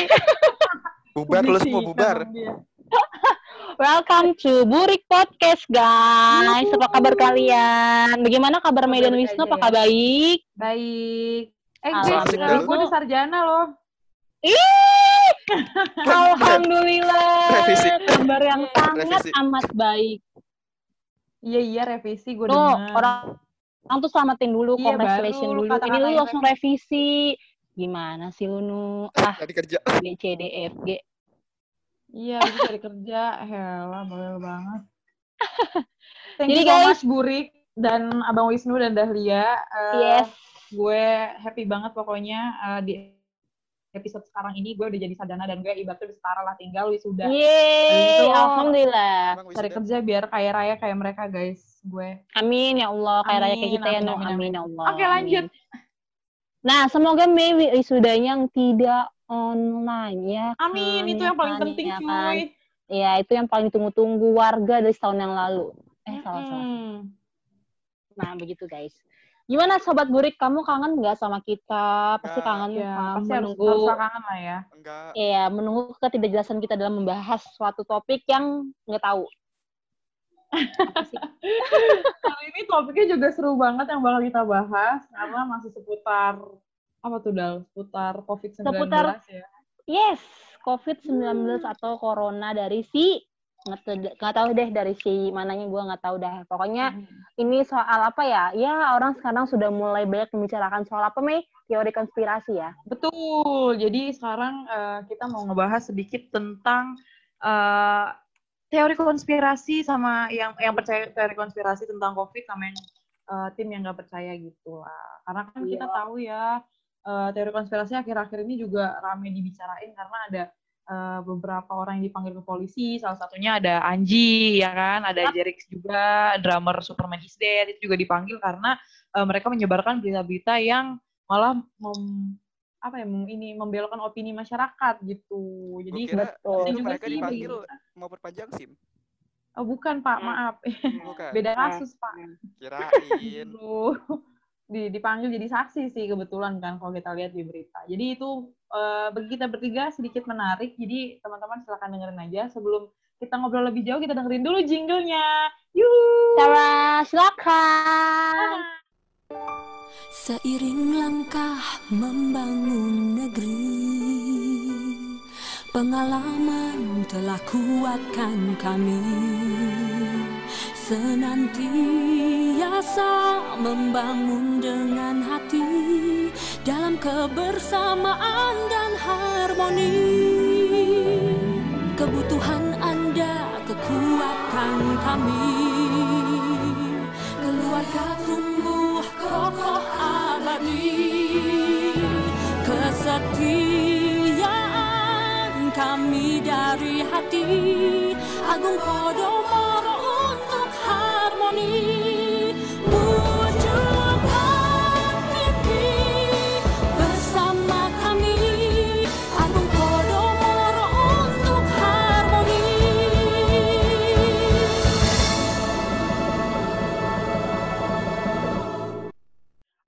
Bubar lu semua bubar. Welcome to Burik Podcast, guys. Apa kabar kalian? Bagaimana kabar Kabar Medan Wisnu? Apakah ya. baik? Baik. Eh, gue dah udah sarjana loh. Ih, Alhamdulillah. Revisi. Kabar yang sangat Revisi. amat baik. Iya, iya, revisi gue Tuh, dengar. orang orang tuh selamatin dulu, Iya, congratulations dulu. Ini lu langsung revisi. Gimana sih lu nu? Ah, Tadi kerja. B, C, D, E, F, G. Iya, gue cari kerja. Helah, bawel banget. Thank Jadi, you so guys- much, Burik dan Abang Wisnu dan Dahlia. Eh, Yes. Gue happy banget pokoknya eh, di episode sekarang ini gue udah jadi sadana dan gue ibaratnya udah setara lah tinggal wisuda. Yeay, Itu- alhamdulillah. Cari kerja biar kaya raya kayak mereka guys. Gue. Amin ya Allah, kayak raya kayak Amin, kita ya, amin, no. amin, Amin ya Allah. Oke, lanjut. amin. Nah, semoga Mei wisudanya yang tidak online ya. Amin, kan, itu ya yang paling kan, penting ya cuy. kan. Ya, itu yang paling ditunggu-tunggu warga dari setahun yang lalu. Eh, salah salah. Nah, begitu guys. Gimana sobat burik, kamu kangen nggak sama kita? Pasti Nggak. kangen Ya, kan? pasti harus, menunggu. harus kangen lah ya. Enggak. Iya, menunggu ketidakjelasan kita dalam membahas suatu topik yang nggak tahu. Kali ini topiknya juga seru banget yang bakal kita bahas karena masih seputar apa tuh Dal? Seputar COVID-19 Seputar- ya. Yes, COVID-19 atau corona dari si nggak tahu- deh dari si mananya gue nggak tahu dah. Pokoknya ini soal apa ya? Ya orang sekarang sudah mulai banyak membicarakan soal apa Mei? Teori konspirasi ya. Betul. Jadi sekarang eh, kita mau ngebahas sedikit tentang eh, teori konspirasi sama yang yang percaya teori konspirasi tentang COVID sama yang eh, tim yang nggak percaya gitu lah. Karena kan kita Iya. tahu ya eh, teori konspirasi akhir-akhir ini juga ramai dibicarain karena ada eh, beberapa orang yang dipanggil ke polisi. Salah satunya ada Anji, ya kan? Ada Jerix juga, drummer Superman is Dead itu juga dipanggil karena eh, mereka menyebarkan berita-berita yang malah mem, apa ya mem- ini membelokkan opini masyarakat gitu. Jadi kira betul. itu juga mereka sih dipanggil begitu. Mau perpanjang SIM. oh, bukan Pak, Hmm. maaf. Bukan. Beda kasus, Pak. Kirain. Di, dipanggil jadi saksi sih kebetulan kan kalau kita lihat di berita. Jadi itu eh, bagi kita bertiga sedikit menarik. Jadi teman-teman silakan dengerin aja sebelum kita ngobrol lebih jauh kita dengerin dulu jinglenya. Yuk. Cara silakan. Seiring langkah membangun negeri Pengalaman telah kuatkan kami. Senantiasa membangun dengan hati Dalam kebersamaan dan harmoni. Kebutuhan Anda, kekuatan kami. Keluarga tumbuh kokoh abadi. Kesetiaan kami dari hati. Agung Podomoro untuk harmoni.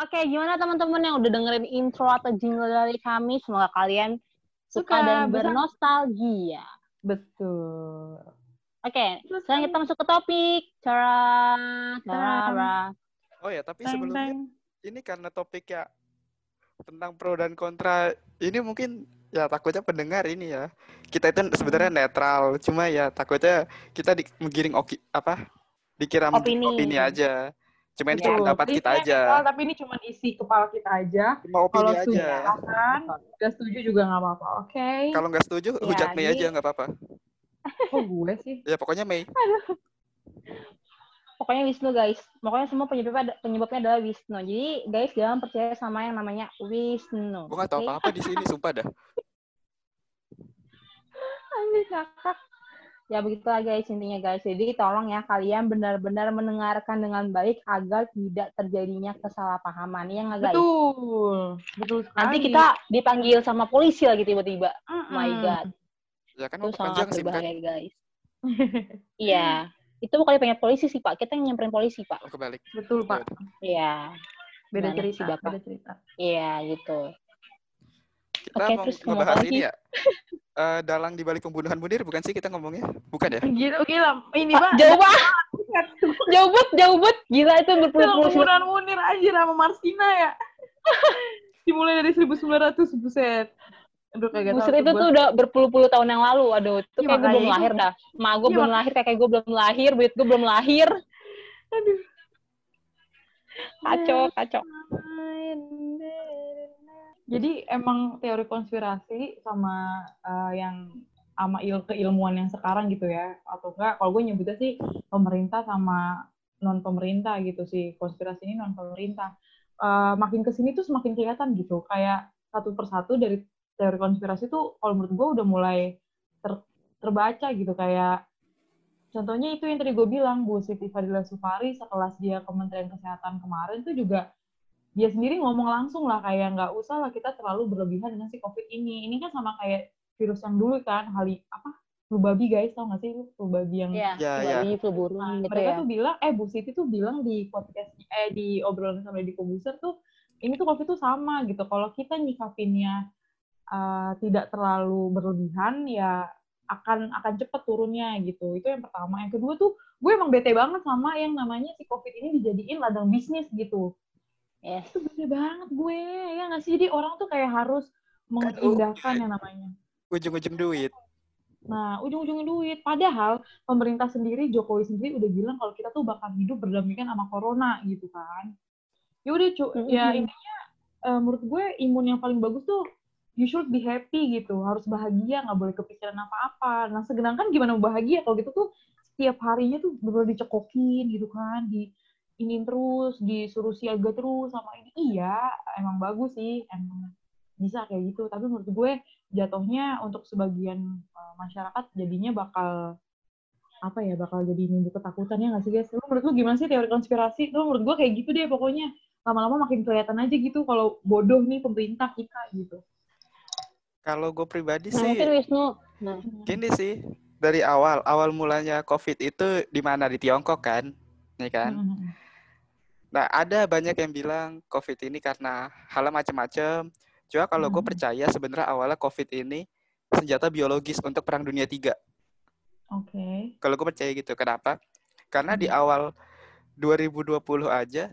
Oke, gimana teman-teman yang udah dengerin intro atau jingle dari kami? Semoga kalian suka, Suka, dan bisa. bernostalgia. Betul. Oke, Terus sekarang kita masuk ke topik. Cara, cara, Oh ya, tapi Teng, sebelumnya teng. ini karena topiknya tentang pro dan kontra ini mungkin ya takutnya pendengar ini ya kita itu sebenarnya netral cuma ya takutnya kita di, menggiring oki apa dikira Opini. opini aja cuma ini Ya, pendapat kita ini aja tapi ini cuma isi kepala kita aja. cuma opini Kalau setuju aja silakan, nggak setuju juga nggak apa-apa. Oke. kalau nggak setuju Ya, hujat Mei aja nggak apa-apa Kok gue sih? ya pokoknya Mei Pokoknya Wisnu guys. Pokoknya semua penyebabnya penyebabnya adalah Wisnu. Jadi guys jangan percaya sama yang namanya Wisnu. gue nggak tahu oke? apa-apa di sini sumpah dah Anjir, ngakak. Ya begitulah guys intinya guys. Jadi tolong ya kalian benar-benar mendengarkan dengan baik agar tidak terjadinya kesalahpahaman. Ya nggak guys? Betul. Betul sekali. Nanti kita dipanggil sama polisi lagi tiba-tiba. Oh Mm-mm. my god. ya kan Itu sangat kan berbahaya guys. Iya. Itu bukan dipanggil polisi sih Pak. Kita yang nyamperin polisi Pak. oh kebalik Betul, Pak. Iya. Beda sih, cerita, Bapak? beda cerita. Iya gitu. Kita Oke, mau terus ngebahas ini lagi? ya. Eh, dalang di balik pembunuhan Munir bukan sih kita ngomongnya? Bukan ya? Gila, gila. Ini, Pak, jauh banget. jauh banget, jauh banget. Gila itu berpuluh-puluh pembunuhan Munir aja sama Marsina ya. Dimulai dari 1900, buset. Aduh, kagak tahu Buset itu tuh udah berpuluh-puluh tahun yang lalu. Aduh, itu Iya, kayak gue belum makanya lahir dah. Ma gue Iya, belum lahir, kakek gue belum lahir, duit gue belum lahir. Aduh. Kacau, kacau. Jadi emang teori konspirasi sama eh, yang sama il keilmuan yang sekarang gitu ya. Atau enggak kalau gue nyebutnya sih pemerintah sama non pemerintah gitu sih. Konspirasi ini non pemerintah Eh, makin ke sini tuh semakin kelihatan gitu. Kayak satu persatu dari teori konspirasi tuh kalau menurut gue udah mulai ter- terbaca gitu. Kayak contohnya itu yang tadi gue bilang Bu Siti Fadila Supari sekelas dia Kementerian Kesehatan kemarin tuh juga dia sendiri ngomong langsung lah kayak nggak usah lah kita terlalu berlebihan dengan si covid ini. Ini kan sama kayak virus yang dulu kan hali apa flu babi guys tau gak sih? Lu flu babi yang Iya, Ya, flu ya. babi, flu burung Nah, gitu mereka ya. tuh bilang eh Bu Siti tuh bilang di podcast eh di obrolan sama di Kobuser tuh ini tuh covid tuh sama gitu. Kalau kita nyikapinnya uh, tidak terlalu berlebihan ya akan akan cepet turunnya gitu. Itu yang pertama. Yang kedua tuh gue emang bete banget sama yang namanya si covid ini dijadiin ladang bisnis gitu Yes. itu bete banget gue ya nggak sih jadi orang tuh kayak harus mengindahkan yang namanya Ujung-ujung duit. Nah, ujung-ujungnya duit. Padahal pemerintah sendiri, Jokowi sendiri udah bilang kalau kita tuh bakal hidup berdampingan sama corona gitu kan. Ya udah, cu, ya Mhm. intinya eh, menurut gue imun yang paling bagus tuh you should be happy gitu. Harus bahagia, nggak boleh kepikiran apa-apa. Nah, sedangkan gimana bahagia kalau gitu tuh setiap harinya tuh bener dicekokin gitu kan, di ini terus, disuruh siaga terus sama ini. Iya, emang bagus sih, emang bisa kayak gitu. Tapi menurut gue jatuhnya untuk sebagian uh, masyarakat jadinya bakal apa ya bakal jadi nimbul ketakutan ya nggak sih guys? Lu menurut lu gimana sih teori konspirasi? Lu menurut gue kayak gitu deh pokoknya lama-lama makin kelihatan aja gitu kalau bodoh nih pemerintah kita gitu. Kalau gue pribadi Nah, sih mungkin Wisnu. Nah, gini sih. Dari awal, awal mulanya COVID itu di mana? Di Tiongkok kan? Ya kan? Hmm. Nah, ada banyak yang bilang COVID ini karena hal macam-macam. Cuma kalau gue Hmm. percaya sebenarnya awalnya COVID ini senjata biologis untuk perang dunia tiga. Oke. Kalau gue percaya gitu. Kenapa? Karena di Hmm. awal 2020 aja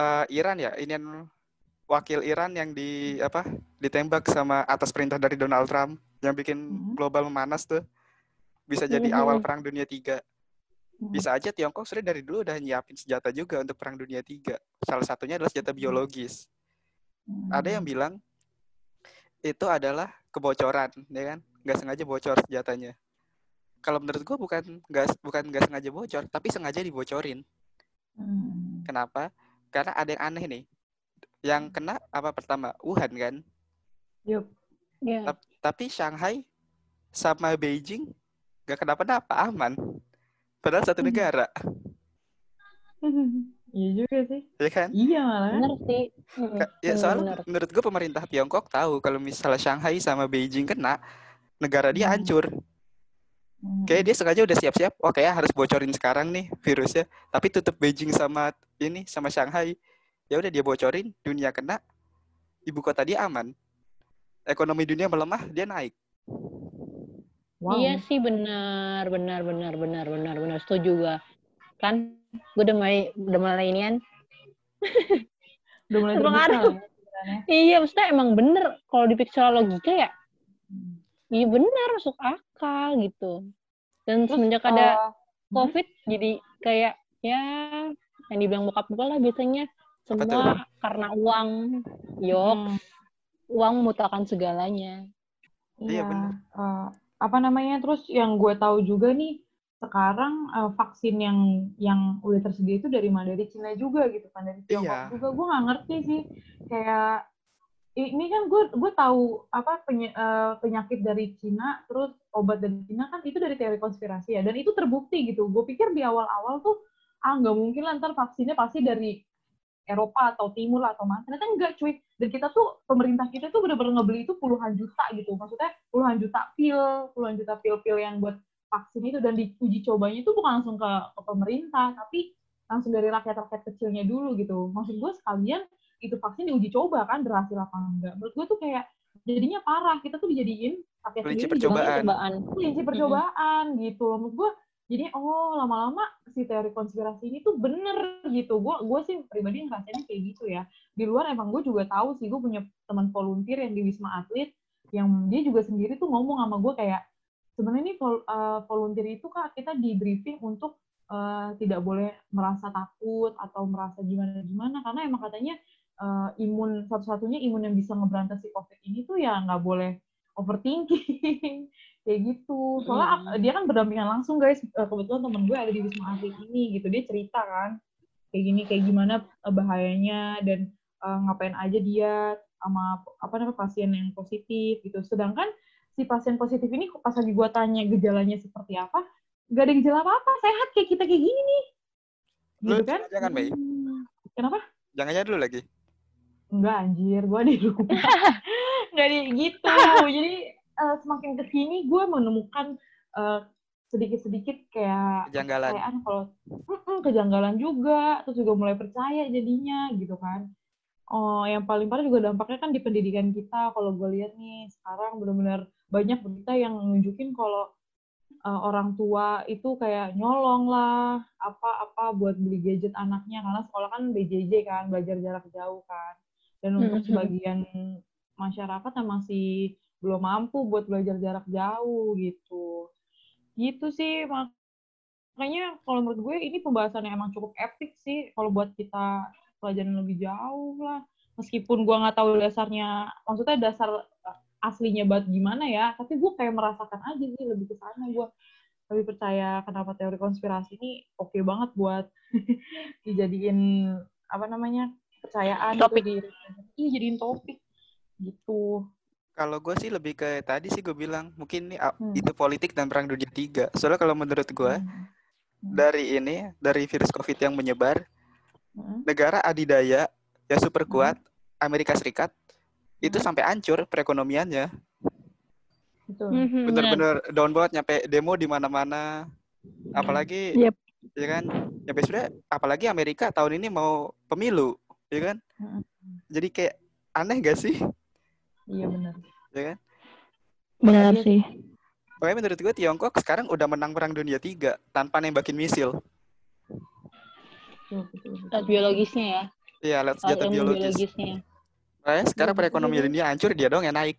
eh, Iran ya, ini yang wakil Iran yang di apa ditembak sama atas perintah dari Donald Trump yang bikin Mhm. global memanas tuh bisa jadi Mhm. awal perang dunia tiga. Hmm. Bisa aja Tiongkok sudah dari dulu udah nyiapin senjata juga untuk perang dunia tiga. Salah satunya adalah senjata biologis. Hmm. Ada yang bilang itu adalah kebocoran, ya kan? Nggak sengaja bocor senjatanya. Kalau menurut gua bukan nggak bukan nggak sengaja bocor, tapi sengaja dibocorin. Hmm. Kenapa? Karena ada yang aneh nih. Yang kena apa pertama? Wuhan kan? Yup. ya. Tapi Shanghai sama Beijing nggak kenapa-napa, aman. Padahal satu negara, Iya juga sih. ya kan? Iya malah. Bener sih. Ya soalnya bener. menurut gue pemerintah Tiongkok tahu kalau misalnya Shanghai sama Beijing kena, negara dia hancur. Hmm. Kayak dia sengaja udah siap-siap, oh kayak harus bocorin sekarang nih virusnya. Tapi tutup Beijing sama ini sama Shanghai. Ya udah dia bocorin, dunia kena, ibu kota dia aman. Ekonomi dunia melemah, dia naik. Wow. Iya sih benar, benar, benar, benar, benar, benar. Setuju gua. Kan gue udah mulai udah mulai inian. Udah mulai Terpengaruh. ya. Iya, maksudnya emang bener kalau dipikir logika ya. Hmm. Iya benar masuk akal gitu. Dan Terus, semenjak ada eh, COVID jadi kayak ya yang dibilang bokap gue lah biasanya semua karena uang. Yok, hmm. uang memutakan segalanya. Iya, Iya, benar. eh, apa namanya? Terus yang gue tahu juga nih sekarang eh, vaksin yang yang udah tersedia itu dari mana? Dari Cina juga gitu kan dari Tiongkok Iya. juga. Gue nggak ngerti sih kayak ini kan gue gue tahu apa penye- eh, penyakit dari Cina terus obat dari Cina kan itu dari teori konspirasi ya dan itu terbukti gitu. Gue pikir di awal-awal tuh ah nggak mungkin lah ntar vaksinnya pasti dari Eropa atau Timur lah atau mana. Ternyata enggak cuy. Dan kita tuh, pemerintah kita tuh bener-bener ngebeli itu puluhan juta gitu. Maksudnya puluhan juta pil, puluhan juta pil-pil yang buat vaksin itu. Dan diuji cobanya itu bukan langsung ke, ke pemerintah, tapi langsung dari rakyat-rakyat kecilnya dulu gitu. Maksud gue sekalian itu vaksin diuji coba kan berhasil apa enggak. Menurut gue tuh kayak jadinya parah. Kita tuh dijadiin pakai sendiri percobaan. Cobaan. kelinci percobaan gitu loh. Menurut gue jadi oh lama-lama si teori konspirasi ini tuh bener gitu. Gue gue sih pribadi ngerasainnya kayak gitu ya. Di luar emang gue juga tahu sih gue punya teman volunteer yang di Wisma Atlet yang dia juga sendiri tuh ngomong sama gue kayak sebenarnya ini vol- eh, volunteer itu kak kita di briefing untuk eh, tidak boleh merasa takut atau merasa gimana gimana karena emang katanya eh, imun satu-satunya imun yang bisa ngeberantas si covid ini tuh ya nggak boleh overthinking kayak gitu soalnya Hmm. dia kan berdampingan langsung guys Eh, kebetulan temen gue ada di wisma atlet ini gitu dia cerita kan kayak gini kayak gimana eh, bahayanya dan eh, ngapain aja dia sama apa namanya pasien yang positif gitu sedangkan si pasien positif ini pas lagi gue tanya gejalanya seperti apa gak ada gejala apa apa sehat kayak kita kayak gini nih Lu gitu kan jangan Mei. kenapa Jangan aja dulu lagi. Enggak anjir, gue di rumah. Enggak di gitu. Jadi eh, semakin ke sini gue menemukan eh, sedikit-sedikit kayak Kejanggalan. kalau Mm-mm, kejanggalan juga, terus juga mulai percaya jadinya gitu kan. Oh, yang paling parah juga dampaknya kan di pendidikan kita. Kalau gue lihat nih sekarang benar-benar banyak berita yang nunjukin kalau eh, orang tua itu kayak nyolong lah apa-apa buat beli gadget anaknya karena sekolah kan BJJ kan belajar jarak jauh kan dan untuk sebagian masyarakat yang masih belum mampu buat belajar jarak jauh gitu. Gitu sih makanya kalau menurut gue ini pembahasan yang emang cukup epic sih kalau buat kita pelajaran lebih jauh lah. Meskipun gue nggak tahu dasarnya maksudnya dasar aslinya banget gimana ya tapi gue kayak merasakan aja sih lebih ke sana. Gue lebih percaya kenapa teori konspirasi ini oke banget buat dijadiin apa namanya kepercayaan gitu Topik. di iya jadiin topik gitu Kalau gue sih lebih ke tadi sih gue bilang mungkin ini Hmm. itu politik dan perang dunia tiga. Soalnya kalau menurut gue Hmm. dari ini dari virus covid yang menyebar Hmm. negara adidaya yang super kuat Amerika Serikat itu Hmm. sampai hancur perekonomiannya Betul. Mhm, benar. bener-bener down banget nyampe demo di mana-mana apalagi Yep. ya kan ya sebenarnya apalagi Amerika tahun ini mau pemilu ya kan jadi kayak aneh gak sih Iya benar. ya kan Benar Iya. sih. Pokoknya menurut gue Tiongkok sekarang udah menang perang dunia tiga tanpa nembakin misil. Lihat biologisnya ya. Iya, lihat senjata biologis. biologisnya. Makanya sekarang Iya, perekonomian dunia hancur, dia dong yang naik.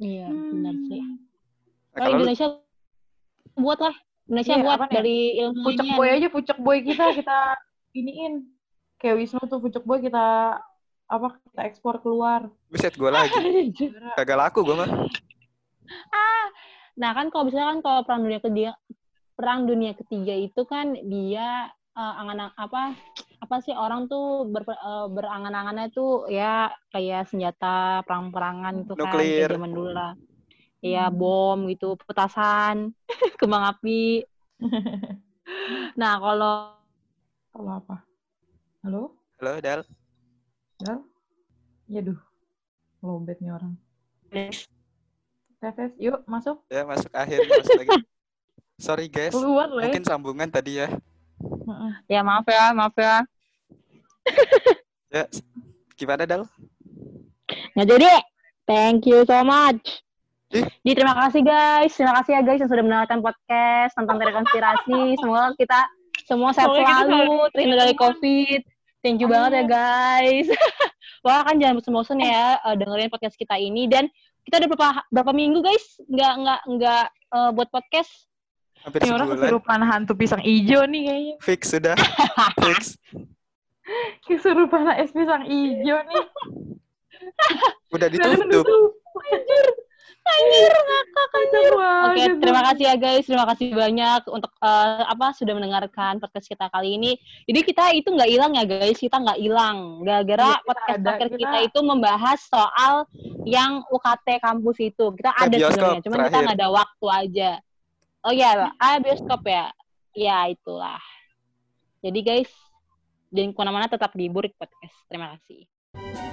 Iya, benar sih. Hmm. Nah, Oh, kalau lu- Indonesia buat lah. Indonesia Iya, buat apaan ya? dari ilmu Pucuk boy aja, pucuk boy kita kita iniin. Kayak Wisnu tuh pucuk boy kita apa kita ekspor keluar. buset gue lagi. Kagak laku gue mah. Nah kan kalau misalnya kan kalau perang dunia ketiga, perang dunia ketiga itu kan dia eh, angan apa apa sih orang tuh ber, eh, berangan-angannya tuh ya kayak senjata perang-perangan itu kan Nuklir. kayak zaman dulu lah. Iya Hmm. bom gitu, petasan, kembang api. Nah kalau Kalau apa? Halo? Halo, Dal. Dal? Ya duh. Lobet nih orang. Tes, tes. Yuk, masuk. Ya, masuk akhir. Masuk lagi. Sorry guys, Keluar, Le. mungkin sambungan tadi ya. Heeh. ya maaf ya, maaf ya. Ya, gimana Dal? Nggak jadi. Thank you so much. Jadi terima kasih guys. Terima kasih ya guys yang sudah mendengarkan podcast tentang teori konspirasi. Semoga kita semua sehat selalu- terhindar dari COVID. Thank you banget ya Amin. guys. Wah kan jangan bosan-bosan ya eh, dengerin podcast kita ini dan kita udah berapa berapa minggu guys nggak nggak nggak eh, buat podcast. Hampir Ini orang kesurupan hantu pisang hijau nih kayaknya. Fix sudah. Fix. Kesurupan es pisang hijau nih. Udah Udah ditutup. Anjir. Anjir, ngakak anjir. Oke, terima kasih ya guys. Terima kasih banyak untuk eh, apa sudah mendengarkan podcast kita kali ini. Jadi kita itu nggak hilang ya guys, kita nggak hilang. Gara-gara Iya, kita podcast ada, terakhir kita... kita- itu membahas soal yang UKT kampus itu. Kita ada sebenarnya, cuman kita nggak ada waktu aja. Oh iya, ah bioskop ya. Ya itulah. Jadi guys, jangan ke mana-mana tetap di Burik Podcast. Terima kasih.